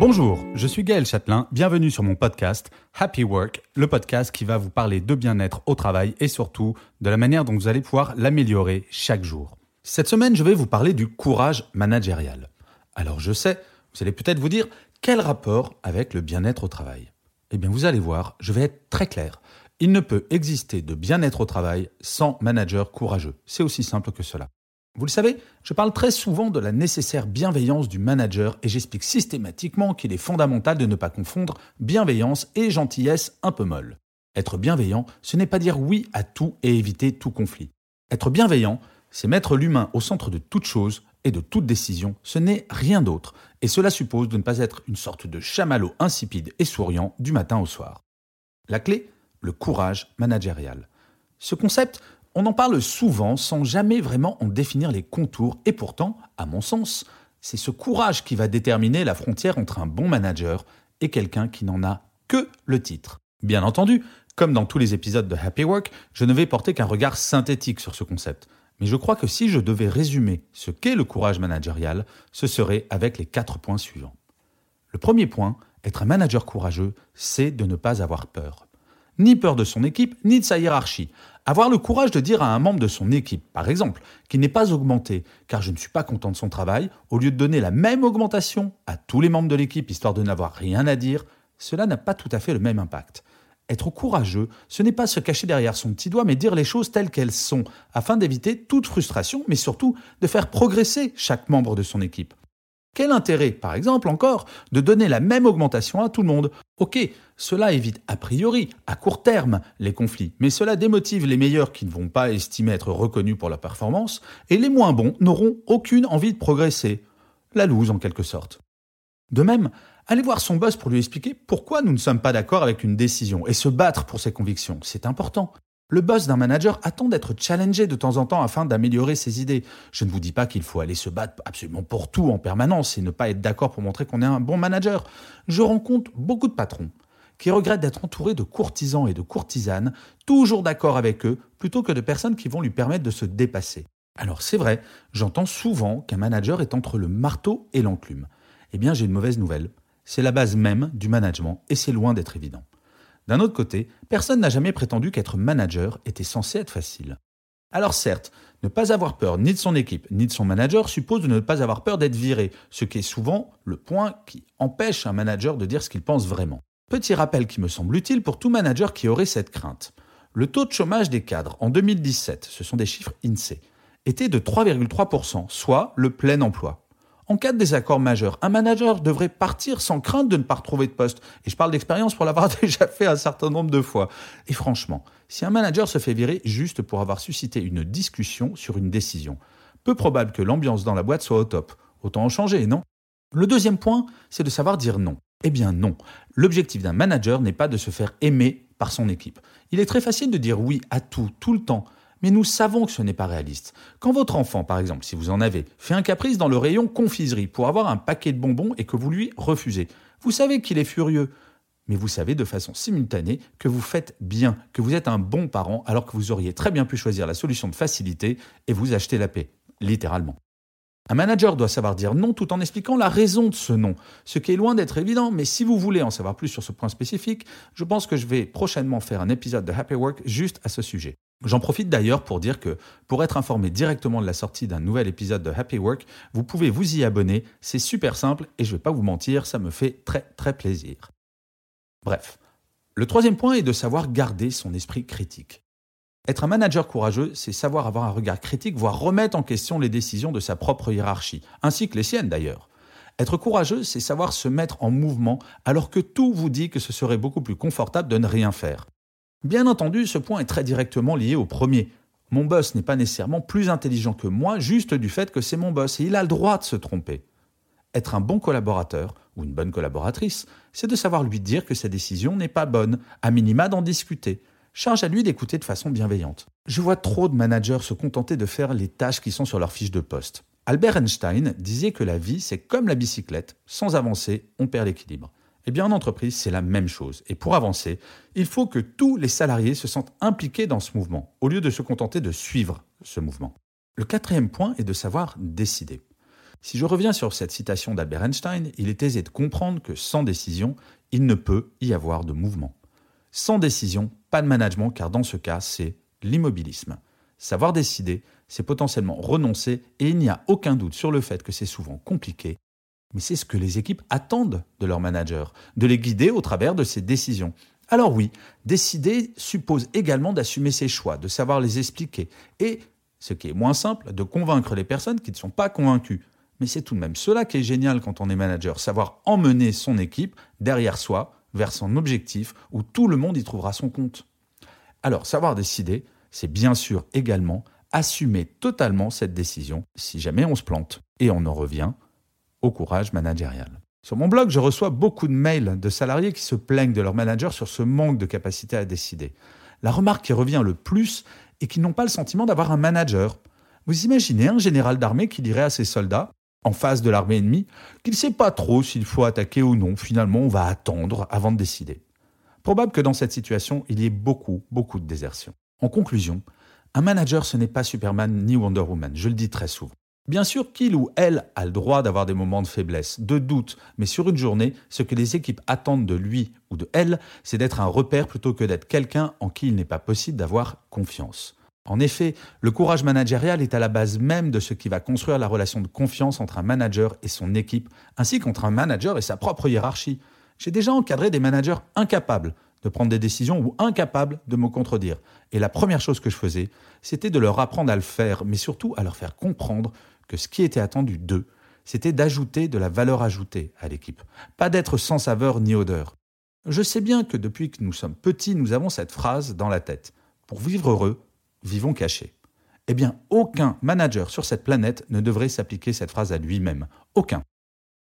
Bonjour, je suis Gaël Châtelain, bienvenue sur mon podcast Happy Work, le podcast qui va vous parler de bien-être au travail et surtout de la manière dont vous allez pouvoir l'améliorer chaque jour. Cette semaine, je vais vous parler du courage managérial. Alors je sais, vous allez peut-être vous dire, quel rapport avec le bien-être au travail? Eh bien vous allez voir, je vais être très clair. Il ne peut exister de bien-être au travail sans manager courageux. C'est aussi simple que cela. Vous le savez, je parle très souvent de la nécessaire bienveillance du manager et j'explique systématiquement qu'il est fondamental de ne pas confondre bienveillance et gentillesse un peu molle. Être bienveillant, ce n'est pas dire oui à tout et éviter tout conflit. Être bienveillant, c'est mettre l'humain au centre de toute chose et de toute décision, ce n'est rien d'autre, et cela suppose de ne pas être une sorte de chamallow insipide et souriant du matin au soir. La clé Le courage managérial. Ce concept, on en parle souvent sans jamais vraiment en définir les contours et pourtant, à mon sens, c'est ce courage qui va déterminer la frontière entre un bon manager et quelqu'un qui n'en a que le titre. Bien entendu, comme dans tous les épisodes de Happy Work, je ne vais porter qu'un regard synthétique sur ce concept. Mais je crois que si je devais résumer ce qu'est le courage managérial, ce serait avec les quatre points suivants. Le premier point, être un manager courageux, c'est de ne pas avoir peur ni peur de son équipe, ni de sa hiérarchie. Avoir le courage de dire à un membre de son équipe, par exemple, qu'il n'est pas augmenté car je ne suis pas content de son travail, au lieu de donner la même augmentation à tous les membres de l'équipe histoire de n'avoir rien à dire, cela n'a pas tout à fait le même impact. Être courageux, ce n'est pas se cacher derrière son petit doigt, mais dire les choses telles qu'elles sont, afin d'éviter toute frustration, mais surtout de faire progresser chaque membre de son équipe. Quel intérêt, par exemple, encore, de donner la même augmentation à tout le monde? Ok, cela évite a priori, à court terme, les conflits, mais cela démotive les meilleurs qui ne vont pas estimer être reconnus pour leur performance, et les moins bons n'auront aucune envie de progresser. La loose, en quelque sorte. De même, aller voir son boss pour lui expliquer pourquoi nous ne sommes pas d'accord avec une décision et se battre pour ses convictions, c'est important. Le boss d'un manager attend d'être challengé de temps en temps afin d'améliorer ses idées. Je ne vous dis pas qu'il faut aller se battre absolument pour tout en permanence et ne pas être d'accord pour montrer qu'on est un bon manager. Je rencontre beaucoup de patrons qui regrettent d'être entourés de courtisans et de courtisanes, toujours d'accord avec eux, plutôt que de personnes qui vont lui permettre de se dépasser. Alors c'est vrai, j'entends souvent qu'un manager est entre le marteau et l'enclume. Eh bien j'ai une mauvaise nouvelle. C'est la base même du management et c'est loin d'être évident. D'un autre côté, personne n'a jamais prétendu qu'être manager était censé être facile. Alors certes, ne pas avoir peur ni de son équipe ni de son manager suppose de ne pas avoir peur d'être viré, ce qui est souvent le point qui empêche un manager de dire ce qu'il pense vraiment. Petit rappel qui me semble utile pour tout manager qui aurait cette crainte. Le taux de chômage des cadres en 2017, ce sont des chiffres INSEE, était de 3,3%, soit le plein emploi. En cas de désaccord majeur, un manager devrait partir sans crainte de ne pas retrouver de poste. Et je parle d'expérience pour l'avoir déjà fait un certain nombre de fois. Et franchement, si un manager se fait virer juste pour avoir suscité une discussion sur une décision, peu probable que l'ambiance dans la boîte soit au top. Autant en changer, non? Le deuxième point, c'est de savoir dire non. Eh bien non. L'objectif d'un manager n'est pas de se faire aimer par son équipe. Il est très facile de dire oui à tout, tout le temps. Mais nous savons que ce n'est pas réaliste. Quand votre enfant, par exemple, si vous en avez, fait un caprice dans le rayon confiserie pour avoir un paquet de bonbons et que vous lui refusez, vous savez qu'il est furieux. Mais vous savez de façon simultanée que vous faites bien, que vous êtes un bon parent alors que vous auriez très bien pu choisir la solution de facilité et vous acheter la paix, littéralement. Un manager doit savoir dire non tout en expliquant la raison de ce non, ce qui est loin d'être évident, mais si vous voulez en savoir plus sur ce point spécifique, je pense que je vais prochainement faire un épisode de Happy Work juste à ce sujet. J'en profite d'ailleurs pour dire que pour être informé directement de la sortie d'un nouvel épisode de Happy Work, vous pouvez vous y abonner, c'est super simple et je ne vais pas vous mentir, ça me fait très très plaisir. Bref, le troisième point est de savoir garder son esprit critique. Être un manager courageux, c'est savoir avoir un regard critique, voire remettre en question les décisions de sa propre hiérarchie, ainsi que les siennes d'ailleurs. Être courageux, c'est savoir se mettre en mouvement alors que tout vous dit que ce serait beaucoup plus confortable de ne rien faire. Bien entendu, ce point est très directement lié au premier. Mon boss n'est pas nécessairement plus intelligent que moi juste du fait que c'est mon boss et il a le droit de se tromper. Être un bon collaborateur ou une bonne collaboratrice, c'est de savoir lui dire que sa décision n'est pas bonne, à minima d'en discuter. Charge à lui d'écouter de façon bienveillante. Je vois trop de managers se contenter de faire les tâches qui sont sur leur fiche de poste. Albert Einstein disait que la vie, c'est comme la bicyclette, sans avancer, on perd l'équilibre. Eh bien, en entreprise, c'est la même chose. Et pour avancer, il faut que tous les salariés se sentent impliqués dans ce mouvement, au lieu de se contenter de suivre ce mouvement. Le quatrième point est de savoir décider. Si je reviens sur cette citation d'Albert Einstein, il est aisé de comprendre que sans décision, il ne peut y avoir de mouvement. Sans décision, pas de management, car dans ce cas, c'est l'immobilisme. Savoir décider, c'est potentiellement renoncer, et il n'y a aucun doute sur le fait que c'est souvent compliqué, mais c'est ce que les équipes attendent de leurs managers, de les guider au travers de ces décisions. Alors oui, décider suppose également d'assumer ses choix, de savoir les expliquer, et, ce qui est moins simple, de convaincre les personnes qui ne sont pas convaincues. Mais c'est tout de même cela qui est génial quand on est manager, savoir emmener son équipe derrière soi, vers son objectif, où tout le monde y trouvera son compte. Alors, savoir décider, c'est bien sûr également assumer totalement cette décision si jamais on se plante. Et on en revient au courage managérial. Sur mon blog, je reçois beaucoup de mails de salariés qui se plaignent de leur manager sur ce manque de capacité à décider. La remarque qui revient le plus est qu'ils n'ont pas le sentiment d'avoir un manager. Vous imaginez un général d'armée qui dirait à ses soldats, en face de l'armée ennemie, qu'il ne sait pas trop s'il faut attaquer ou non, finalement on va attendre avant de décider. Probable que dans cette situation, il y ait beaucoup, beaucoup de désertion. En conclusion, un manager, ce n'est pas Superman ni Wonder Woman, je le dis très souvent. Bien sûr qu'il ou elle a le droit d'avoir des moments de faiblesse, de doute, mais sur une journée, ce que les équipes attendent de lui ou de elle, c'est d'être un repère plutôt que d'être quelqu'un en qui il n'est pas possible d'avoir confiance. En effet, le courage managérial est à la base même de ce qui va construire la relation de confiance entre un manager et son équipe, ainsi qu'entre un manager et sa propre hiérarchie. J'ai déjà encadré des managers incapables de prendre des décisions ou incapables de me contredire. Et la première chose que je faisais, c'était de leur apprendre à le faire, mais surtout à leur faire comprendre que ce qui était attendu d'eux, c'était d'ajouter de la valeur ajoutée à l'équipe, pas d'être sans saveur ni odeur. Je sais bien que depuis que nous sommes petits, nous avons cette phrase dans la tête. Pour vivre heureux, vivons cachés. Eh bien, aucun manager sur cette planète ne devrait s'appliquer cette phrase à lui-même. Aucun.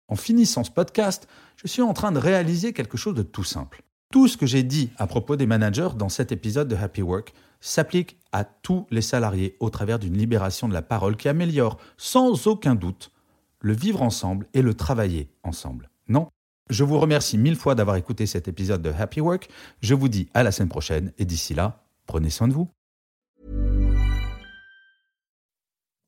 En finissant ce podcast, je suis en train de réaliser quelque chose de tout simple. Tout ce que j'ai dit à propos des managers dans cet épisode de Happy Work s'applique à tous les salariés au travers d'une libération de la parole qui améliore sans aucun doute le vivre ensemble et le travailler ensemble. Non Je vous remercie mille fois d'avoir écouté cet épisode de Happy Work. Je vous dis à la semaine prochaine et d'ici là, prenez soin de vous.